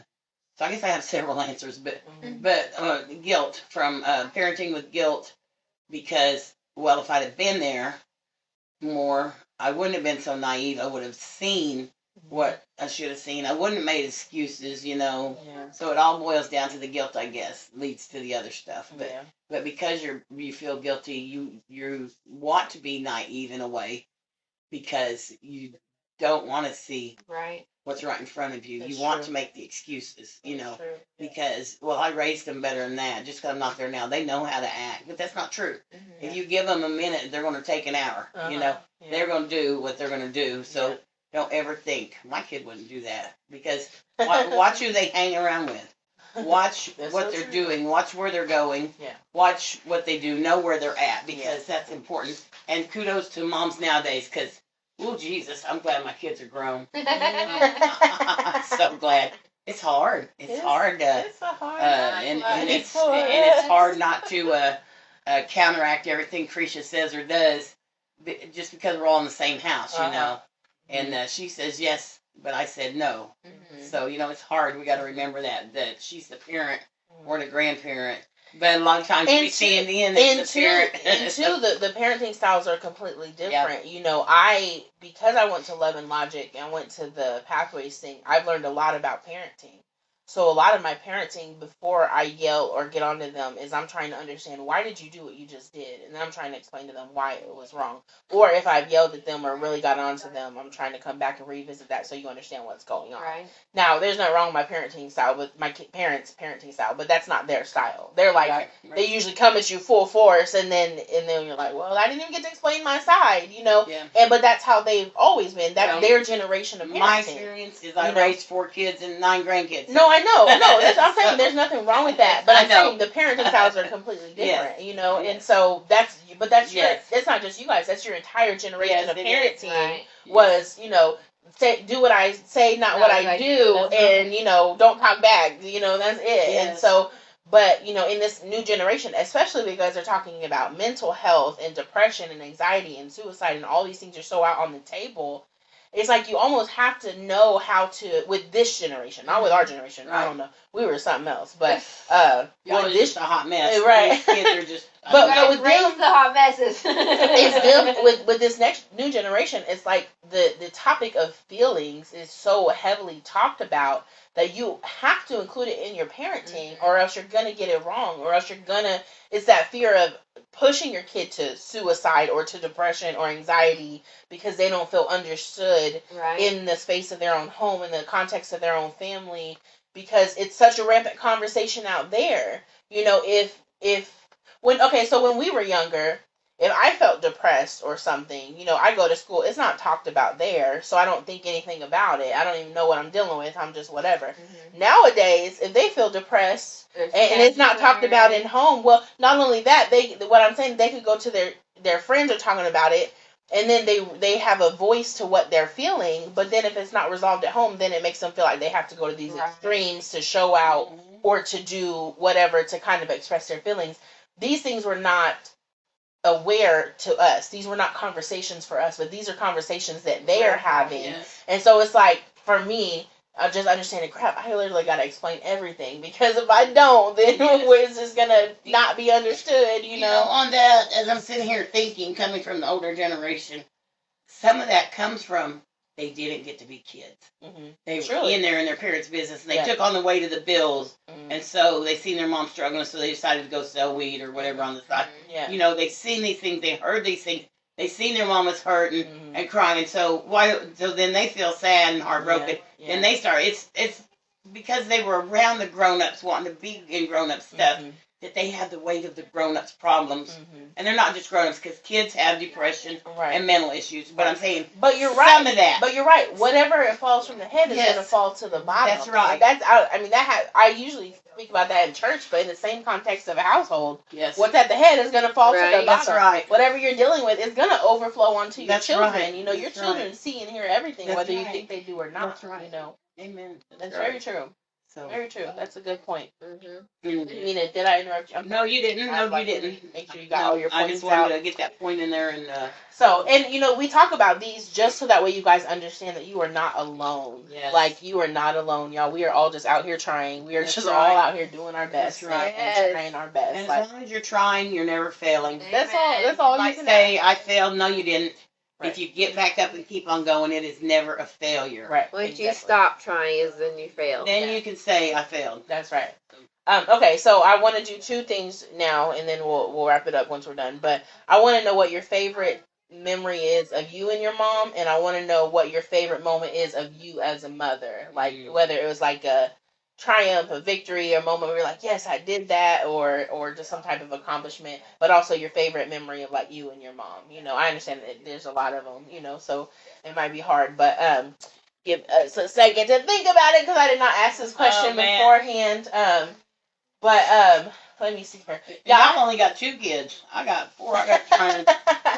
so I guess I have several answers, but Mhm. but uh, guilt from uh, parenting with guilt because well if I'd have been there more I wouldn't have been so naive I would have seen what I should have seen I wouldn't have made excuses you know yeah so it all boils down to the guilt I guess leads to the other stuff but yeah but because you're you feel guilty you you want to be naive in a way because you don't want to see Right. what's right in front of you That's you want true. to make the excuses you know That's true. because well i raised them better than that just because i'm not there now they know how to act but that's not true Mhm. if you give them a minute they're going to take an hour you Uh-huh. know Yeah. they're going to do what they're going to do so. Don't ever think my kid wouldn't do that because watch, who they hang around with. Watch what so they're true. doing. Watch where they're going. Yeah. watch what they do. Know where they're at because that's important. And kudos to moms nowadays because oh jesus i'm glad my kids are grown. So glad. It's hard. It's It's- hard to It's a hard uh, and, and it's and it's hard not to uh, uh, counteract everything Krisha says or does, b- just because we're all in the same house, you Uh-huh. know. And uh, she says yes, but I said no. Mhm. So you know it's hard. We got to remember that that she's the parent Mhm. or the grandparent. But a lot of times we And see two- in the end and it's the two, parent. and two, the, the parenting styles are completely different. You know, I because I went to Love and Logic and went to the Pathways thing, I've learned a lot about parenting. So a lot of my parenting before I yell or get onto them is I'm trying to understand why did you do what you just did, and then I'm trying to explain to them why it was wrong. Or if I've yelled at them or really got onto them, I'm trying to come back and revisit that so you understand what's going on. Right. Now, there's nothing wrong with my parenting style, but my parents' parenting style, but that's not their style. They're like Right, right. they usually come at you full force, and then and then you're like, well, I didn't even get to explain my side, you know. yeah. And but that's how they've always been. That's Well, their generation of parenting. My experience is I You know? raised four kids and nine grandkids. No, I know. No, I'm saying. There's nothing wrong with that. But I'm saying the parenting styles are completely Yes. different, you know. And so that's but that's Yes. your it's not just you guys. That's your entire generation Yes, of parenting Right. was you know say do what I say, not Not what what I I do, and you know don't talk back. You know that's it. And so. But you know, in this new generation, especially because they're talking about mental health and depression and anxiety and suicide and all these things are so out on the table, it's like you almost have to know how to with this generation, not with our generation. I don't know. We were something else, but uh, Y'all with are this just a hot mess. Right. These kids are just. But- Right, but with them- the hot messes. it's them with with this next new generation it's like the the topic of feelings is so heavily talked about that you have to include it in your parenting or else you're gonna get it wrong or else you're gonna it's that fear of pushing your kid to suicide or to depression or anxiety because they don't feel understood right. in the space of their own home in the context of their own family because it's such a rampant conversation out there you know if if when okay so when we were younger if i felt depressed or something you know i go to school it's not talked about there so i don't think anything about it i don't even know what i'm dealing with i'm just whatever Mhm. nowadays if they feel depressed and, and it's not talked about in home. Well, not only that, they what I'm saying, they could go to their their friends are talking about it, and then they they have a voice to what they're feeling. But then if it's not resolved at home, then it makes them feel like they have to go to these Right. extremes to show out Mhm. or to do whatever to kind of express their feelings. These things were not aware to us. These were not conversations for us, but these are conversations that they are having. And so it's like for me, I just understanding crap. I literally got to explain everything because if I don't, then Yes. it's just gonna not be understood. You You know, know. on that, as I'm sitting here thinking, coming from the older generation, some of that comes from they didn't get to be kids. hmm They were Surely. in there in their parents' business, and they Yeah. took on the weight of the bills, hmm and so they seen their mom struggling, so they decided to go sell weed or whatever on the side. Yeah. You know, they seen these things, they heard these things, they seen their mom was hurting Mhm. and crying, and so why? So then they feel sad and heartbroken, Yeah. and they start. It's it's because they were around the grown ups, wanting to be in grown up stuff, Mhm. That they have the weight of the grown ups problems. Mhm. And they're not just grown ups because kids have depression Right. and mental issues. But I'm saying but you're some right. of that. But you're right. Whatever it falls from the head is Yes. gonna fall to the bottom. That's right. That's I, I mean that ha- I usually speak about that in church, but in the same context of a household, yes, what's at the head is gonna fall to the bottom. That's right. Whatever you're dealing with is gonna overflow onto your That's children. right. You know, your children right. see and hear everything, That's whether you think they do or not. That's right. You know, Amen. that's right. very true. So, Very true. That's a good point. Mm-hmm. mm. Mina, did I interrupt you? I'm no, you didn't. No, like, you didn't. Make sure you got No, all your points I just wanted out. to get that point in there, and uh, So, and you know, we talk about these just so that way you guys understand that you are not alone. Yes. Like you are not alone, y'all. We are all just out here trying. We are That's just right. all out here doing our best That's right. and, and trying our best. and Like, as long as you're trying, you're never failing. that's all. That's all You you might can say, "I failed." No, you didn't. Right. If you get back up and keep on going, it is never a failure. Right. Once you stop trying, is then you fail. Then you can say, "I failed." That's right. Um, okay, so I want to do two things now, and then we'll we'll wrap it up once we're done. But I want to know what your favorite memory is of you and your mom, and I want to know what your favorite moment is of you as a mother. Like Mm. whether it was like a triumph, a victory, a moment where you're like, yes, I did that, or or just some type of accomplishment. But also your favorite memory of like you and your mom. You know, I understand that there's a lot of them. You know, so it might be hard, but um. Give us a second to think about it because I did not ask this question Oh, beforehand. Um, but um, let me see here. Yeah. I've only got two kids. I got four. I got trying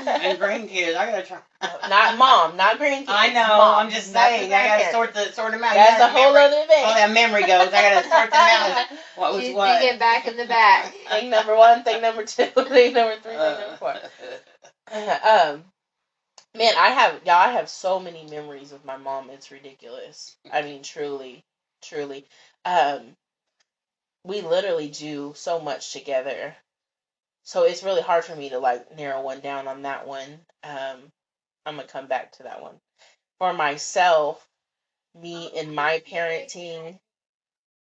and grandkids. I gotta try. not mom, not grandkids. I know. Mom, I'm just saying. I gotta sort the sort them out. That's You a whole remember- other thing. Oh, that memory goes. I gotta sort them out. What was She's what? thinking back in the back. thing number one, thing number two, thing number three, thing number four. um, man, I have y'all. I have so many memories of my mom. It's ridiculous. I mean, truly, truly. Um, we literally do so much together. So it's really hard for me to like narrow one down on that one. Um, I'm gonna come back to that one. For myself, me and my parenting,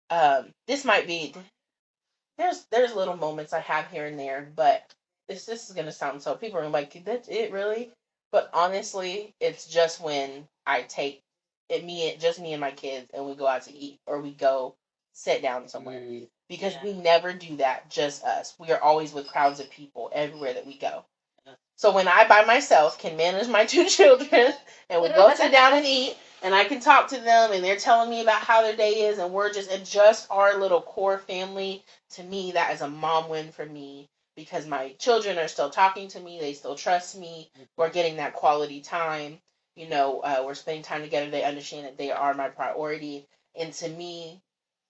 um, this might be there's there's little moments I have here and there, but this this is gonna sound so people are like that's it really, but honestly, it's just when I take it me just me and my kids and we go out to eat or we go sit down somewhere. Mm, because Yeah. we never do that just us. We are always with crowds of people everywhere that we go. So when I by myself can manage my two children and we go sit down and eat and I can talk to them and they're telling me about how their day is and we're just and just our little core family to me that is a mom win for me. Because my children are still talking to me they still trust me. We're getting that quality time you know uh, we're spending time together they understand that they are my priority. And to me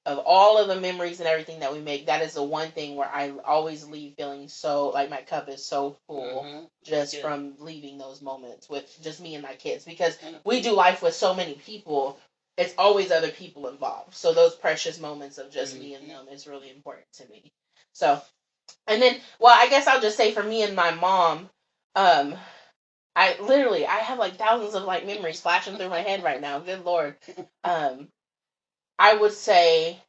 of all of the memories and everything that we make that is the one thing where i always leave feeling so like my cup is so full mhm. just Good. from leaving those moments with just me and my kids because Mhm. we do life with so many people it's always other people involved so those precious moments of just me and them is really important to me so and then well i guess i'll just say for me and my mom um i literally i have like thousands of like memories flashing through my head right now good lord um i would say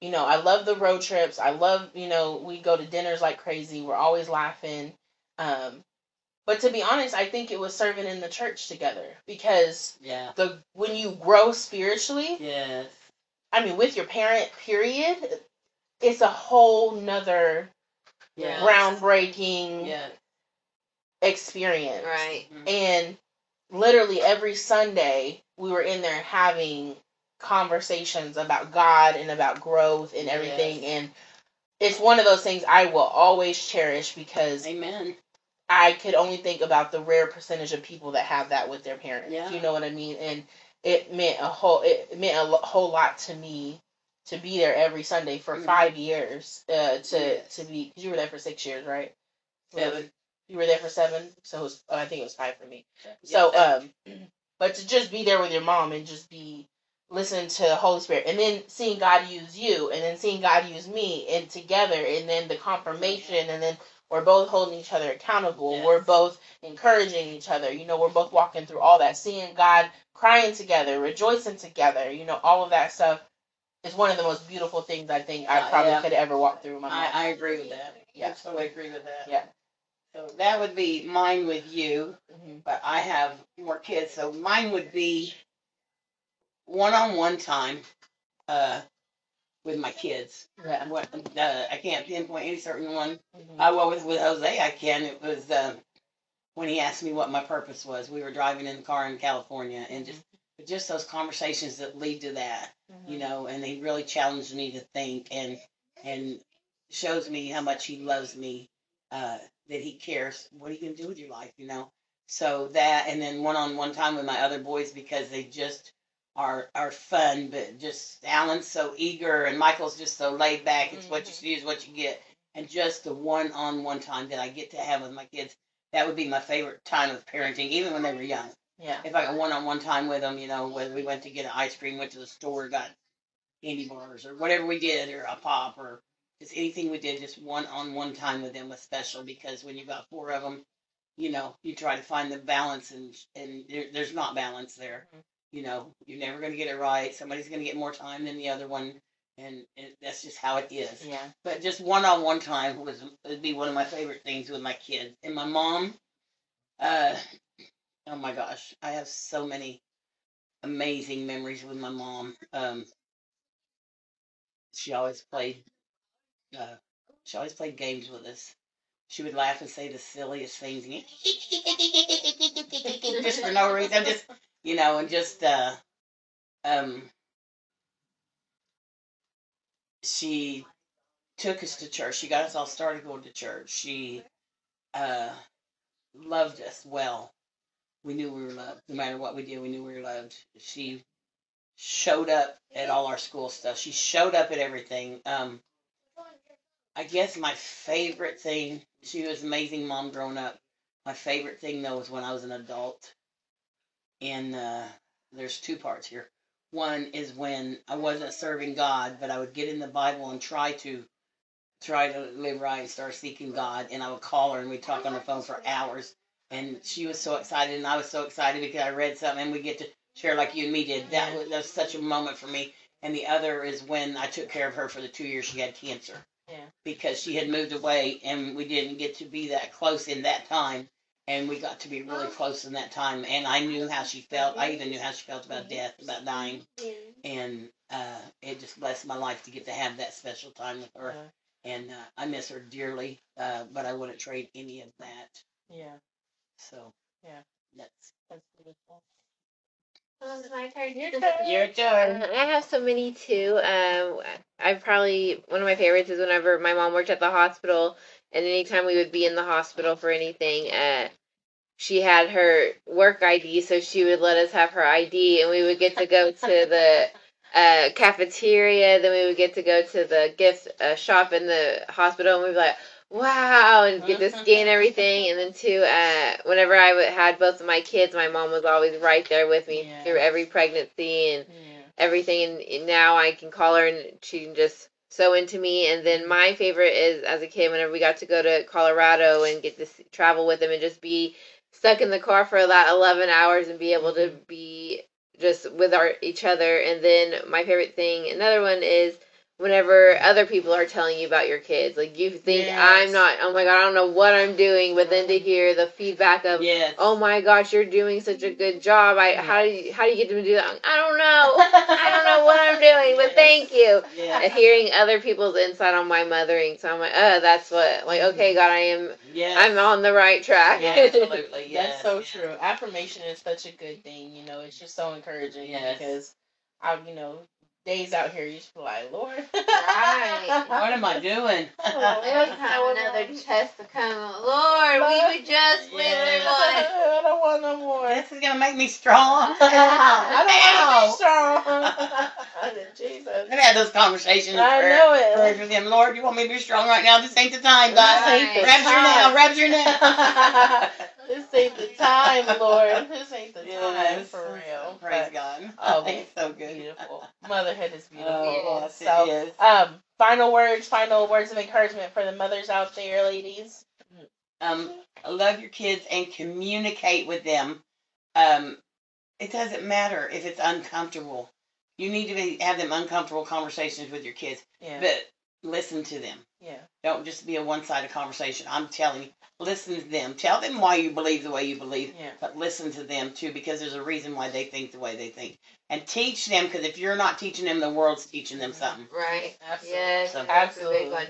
you know, I love the road trips. I love, you know, we go to dinners like crazy. We're always laughing. Um, but to be honest, I think it was serving in the church together because Yeah. the when you grow spiritually, Yes. I mean, with your parent, period, it's a whole nother Yeah. groundbreaking Yeah. experience. Right. Mhm. And literally every Sunday, we were in there having conversations about God and about growth and everything. Yes. And it's one of those things I will always cherish because Amen. I could only think about the rare percentage of people that have that with their parents. Yeah. You know what I mean? And it meant a whole it meant a whole lot to me to be there every Sunday for Mhm. five years. Uh, to Yes. to be because you were there for six years, right? Seven. You were there for seven, so it was, oh, I think it was five for me. Yeah, So, um, but to just be there with your mom and just be listening to the Holy Spirit, and then seeing God use you, and then seeing God use me, and together, and then the confirmation, and then we're both holding each other accountable. Yes. We're both encouraging each other. You know, we're both walking through all that, seeing God crying together, rejoicing together. You know, all of that stuff is one of the most beautiful things I think I Uh, probably yeah. could ever walk through my mom. I, I agree with that. Yeah. Absolutely agree with that. Yeah. So that would be mine with you, Mhm. but I have more kids, so mine would be one-on-one time, uh, with my kids. What, uh, I can't pinpoint any certain one. Mhm. Uh, well, with, with Jose, I can. It was um, when he asked me what my purpose was. We were driving in the car in California, and just just those conversations that lead to that, you Mhm. know. And he really challenged me to think, and and shows me how much he loves me, uh, that he cares. What are you gonna do with your life, you know? So that, and then one-on-one time with my other boys because they just are are fun, but just Alan's so eager and Michael's just so laid back. It's what you Mhm. see is what you get and just the one-on-one time that I get to have with my kids, that would be my favorite time of parenting, even when they were young. Yeah. If I got one-on-one time with them, you know, whether we went to get an ice cream, went to the store, got candy bars, or whatever we did, or a pop, or just anything we did, just one-on-one time with them was special because when you got four of them, you know, you try to find the balance, and and there, there's not balance there. Mhm. You know, you're never going to get it right. Somebody's going to get more time than the other one, and it, that's just how it is Yeah. but just one-on-one time was would be one of my favorite things with my kids and my mom. Uh, oh my gosh, I have so many amazing memories with my mom. Um, she always played. Uh, she always played games with us. She would laugh and say the silliest things, just for no reason, just you know, and just uh, um, she took us to church. She got us all started going to church. She uh, loved us well. We knew we were loved. No matter what we did, we knew we were loved. She showed up at all our school stuff. She showed up at everything. Um, I guess my favorite thing, she was amazing mom growing up. My favorite thing, though, was when I was an adult. And uh, there's two parts here. One is when I wasn't serving God, but I would get in the Bible and try to try to live right and start seeking God. And I would call her and we'd talk on the phone for hours. And she was so excited, and I was so excited because I read something, and we get to share like you and me did. That was, that was such a moment for me. and the other is when I took care of her for the two years she had cancer. Yeah. Because she had moved away, and we didn't get to be that close in that time, and we got to be really close in that time. And I knew how she felt. I even knew how she felt about death, about dying, and uh, it just blessed my life to get to have that special time with her. Yeah. And uh, I miss her dearly, uh, but I wouldn't trade any of that. Yeah. So Yeah. that's That's beautiful. It's my turn. Your turn. your turn. Uh, I have so many too. Um, I probably one of my favorites is whenever my mom worked at the hospital, and anytime we would be in the hospital for anything, uh, she had her work ID, so she would let us have her ID, and we would get to go to the uh, cafeteria. Then we would get to go to the gift uh, shop in the hospital, and we'd be like, "Wow!" and get to scan everything. And then too, uh, whenever I would, had both of my kids, my mom was always right there with me Yeah. through every pregnancy and Yeah. everything and, now I can call her and she can just so into me and then my favorite is as a kid whenever we got to go to Colorado and get to travel with them and just be stuck in the car for that 11 hours and be able to be just with our each other. And then my favorite thing another one is whenever other people are telling you about your kids like you think Yes. I'm not oh my god I don't know what I'm doing but then to uh-huh. hear the feedback of Yes. oh my gosh, you're doing such a good job. I how do you how do you get them to do that? I don't know. I don't know what I'm doing, but thank you. Yeah. And hearing other people's insight on my mothering, so I'm like, oh, that's what. Like, mm-hmm. okay, God, I am. Yes. I'm on the right track. Yeah, absolutely. Yes. That's so yes. true. Affirmation is such a good thing. You know, it's just so encouraging Yes. because I, you know, days out here you just be like, Lord, Right. What am I doing? another test to come. Lord, we would just went through one. I don't want no more. this is gonna make me strong. I don't want to be strong. Jesus. I've had those conversations. I prayer- know it. prayers with him. Lord, you want me to be strong right now? This ain't the time, God. This ain't the Grabs your nail. now. Grabs your now. This ain't the time, Lord. This ain't the time for real. Praise But God. Oh, He's so good. Beautiful. Motherhood is beautiful. Oh, yes, so, it is. um, final words, final words of encouragement for the mothers out there, ladies. um, love your kids and communicate with them. Um, it doesn't matter if it's uncomfortable. You need to be, have them uncomfortable conversations with your kids, Yeah. but listen to them. yeah. Don't just be a one-sided conversation. I'm telling you, listen to them. Tell them why you believe the way you believe, Yeah. but listen to them too because there's a reason why they think the way they think. And teach them because if you're not teaching them, the world's teaching them mm-hmm. something. Right. Absolutely. Yes. So- that's Absolutely.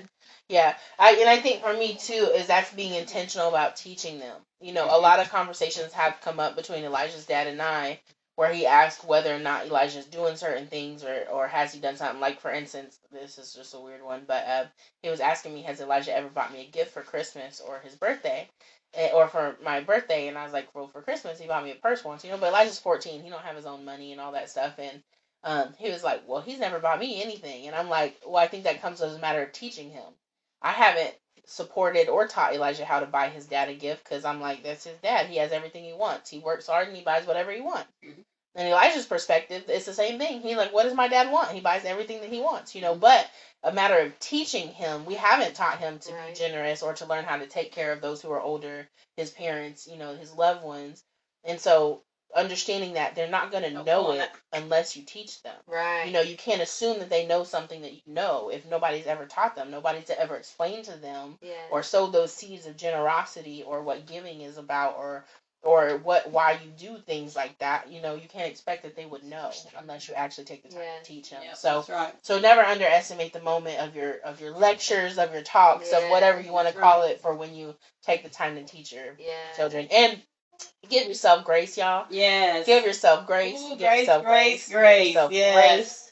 Yeah, I and I think for me too is that's being intentional about teaching them. You know, a lot of conversations have come up between Elijah's dad and I, where he asked whether or not Elijah's doing certain things or or has he done something. Like for instance, this is just a weird one, but uh, he was asking me, has Elijah ever bought me a gift for Christmas or his birthday, Eh, or for my birthday? And I was like, well, for Christmas he bought me a purse once, you know. But Elijah's fourteen, he don't have his own money and all that stuff, and um, he was like, well, he's never bought me anything, and I'm like, well, I think that comes as a matter of teaching him. I haven't supported or taught Elijah how to buy his dad a gift because I'm like, that's his dad. He has everything he wants. He works hard and he buys whatever he wants. Mhm. And Elijah's perspective, it's the same thing. He like, what does my dad want? He buys everything that he wants, you know. Mm-hmm. But a matter of teaching him, we haven't taught him to Right. be generous or to learn how to take care of those who are older, his parents, you know, his loved ones. And so understanding that they're not going to know it. unless you teach them Right. you know you can't assume that they know something that you know if nobody's ever taught them nobody's ever explained to them Yes. or sowed those seeds of generosity or what giving is about or or what why you do things like that you know you can't expect that they would know unless you actually take the time Yes. to teach them Yep, so that's right. so never underestimate the moment of your of your lectures of your talks of whatever you want to that's call it for when you take the time to teach your yeah. children and give yourself grace y'all Yes. Give yourself grace. Ooh, give grace, yourself grace, Give grace, yourself yes. grace.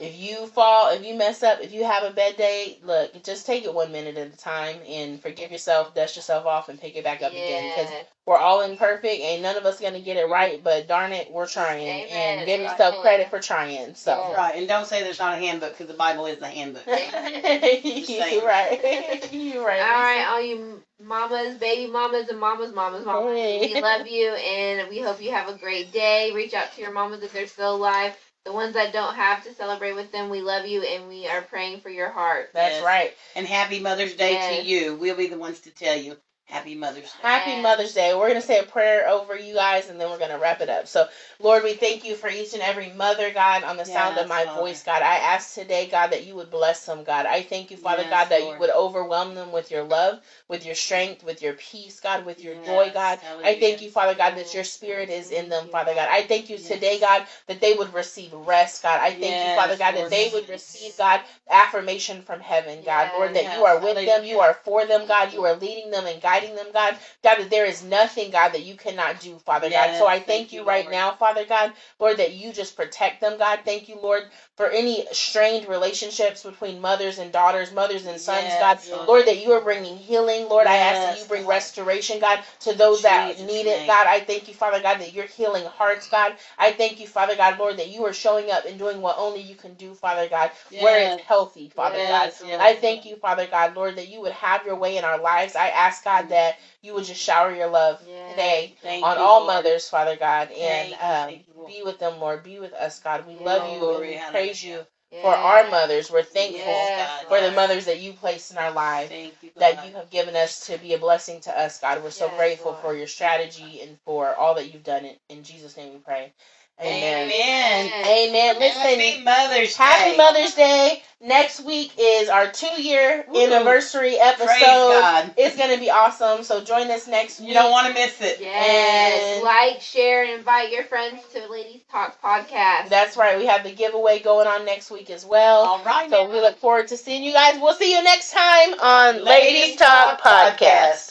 If you fall, if you mess up, if you have a bad day, look, just take it one minute at a time and forgive yourself, dust yourself off, and pick it back up again. Because we're all imperfect, and none of us gonna get it right. But darn it, we're trying, Amen. and give Right. yourself credit for trying. So. Yeah. Right, and don't say there's not a handbook because the Bible is the handbook. you right. you right. All right, all you mamas, baby mamas, and mamas, mamas, mamas. Hey. We love you, and we hope you have a great day. Reach out to your mamas if they're still alive. The ones that don't have to celebrate with them, we love you, and we are praying for your heart. That's Yes. right. And happy Mother's Day Yes. to you. We'll be the ones to tell you Happy Mother's Day. Happy Mother's Day. We're going to say a prayer over you guys and then we're going to wrap it up. So, Lord, we thank you for each and every mother, God, on the sound of my voice, God. I ask today, God, that you would bless them, God. I thank you, Father Yes, God, that you would overwhelm them with your love, with your strength, with your peace, God, with your Yes, joy, God. I thank you, Father God, that your spirit is in them, Father God. I thank you Yes. today, God, that they would receive rest, God. I thank you, Father God, that Lord. they would receive, God, affirmation from heaven, God. Lord, that you are with them, you are for them, God. You are leading them and guiding them, God. God, that there is nothing, God, that you cannot do, Father God. So I thank, thank you you, right now, Father God, Lord, that you just protect them, God. Thank you, Lord, for any strained relationships between mothers and daughters, mothers and sons, Yes, God. Lord. Lord, that you are bringing healing. Lord, I ask that you bring restoration, God, to those that Jesus' need it, name. God. I thank you, Father God, that you're healing hearts, God. I thank you, Father God, Lord, that you are showing up and doing what only you can do, Father God, where it's healthy, Father God. Yes, yes. I thank you, Father God, Lord, that you would have your way in our lives. I ask, God, that you would just shower your love Yes. today Thank on you, all Lord. mothers, Father God, and Thank um, you, be with them, Lord. Be with us, God. We love you and we praise you Yes. for our mothers. We're thankful Yes, for the mothers that you placed in our life Thank you, that you have given us to be a blessing to us, God. We're so Yes, grateful Lord. for your strategy and for all that you've done. In, in Jesus' name we pray. Amen. Amen. Amen. Listen, Happy Mother's happy Day. Mother's Day. Next week is our two year anniversary episode. God. It's going to be awesome. So join us next week. You don't want to miss it. Yes. And- like, share, and invite your friends to Ladies Talk podcast. That's right. We have the giveaway going on next week as well. All right. So we look forward to seeing you guys. We'll see you next time on Ladies Ladies Talk Talk Podcast.